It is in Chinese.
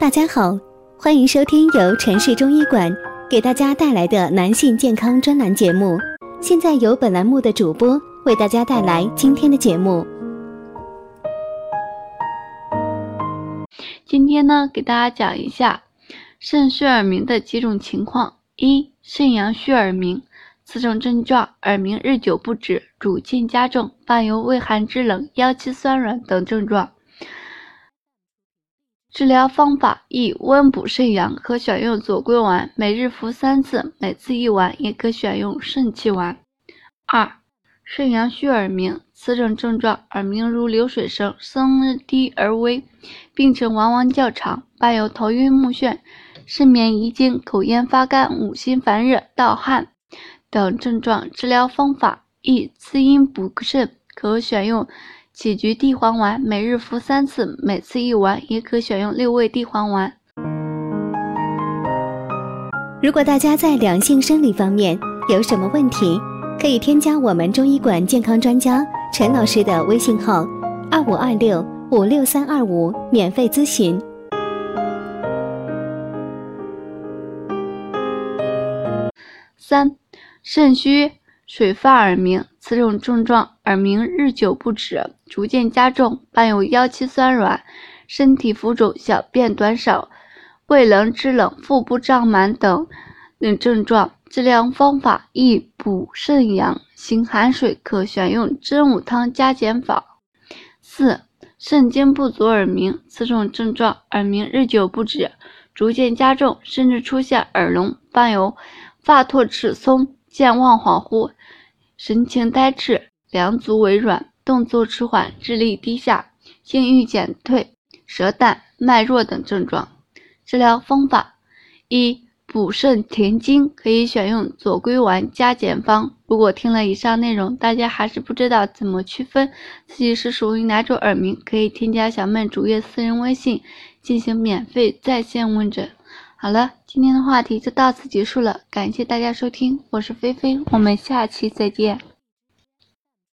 大家好，欢迎收听由城市中医馆给大家带来的男性健康专栏节目。现在由本栏目的主播为大家带来今天的节目。今天呢，给大家讲一下肾虚耳鸣的几种情况。一、肾阳虚耳鸣，此种症状，耳鸣日久不止，逐渐加重，伴有畏寒肢冷、腰膝酸软等症状。治疗方法一、温补肾阳，可选用左归丸，每日服三次，每次一丸，也可选用肾气丸。二、肾阳虚耳鸣，此种症状，耳鸣如流水声，声低而微，病程往往较长，伴有头晕目眩。失眠、遗精、口咽发干、五心烦热、盗汗等症状，治疗方法一滋阴补肾，可选用杞菊地黄丸，每日服三次，每次一丸，也可选用六味地黄丸。如果大家在两性生理方面有什么问题，可以添加我们中医馆健康专家陈老师的微信号：二五二六五六三二五，免费咨询。三、肾虚水发耳鸣，此种症状耳鸣日久不止，逐渐加重，伴有腰膝酸软、身体浮肿、小便短少、畏冷肢冷、腹部胀满等等症状。治疗方法一补肾阳，行寒水，可选用真武汤加减法。四、肾精不足耳鸣，此种症状耳鸣日久不止，逐渐加重，甚至出现耳聋，伴有。发脱齿松、健忘恍惚、神情呆滞、两足微软、动作迟缓、智力低下、性欲减退、舌淡、脉弱等症状。治疗方法一、补肾填精，可以选用左归丸加减方。如果听了以上内容，大家还是不知道怎么区分自己是属于哪种耳鸣，可以添加小妹主页私人微信进行免费在线问诊。好了，今天的话题就到此结束了，感谢大家收听，我是菲菲，我们下期再见。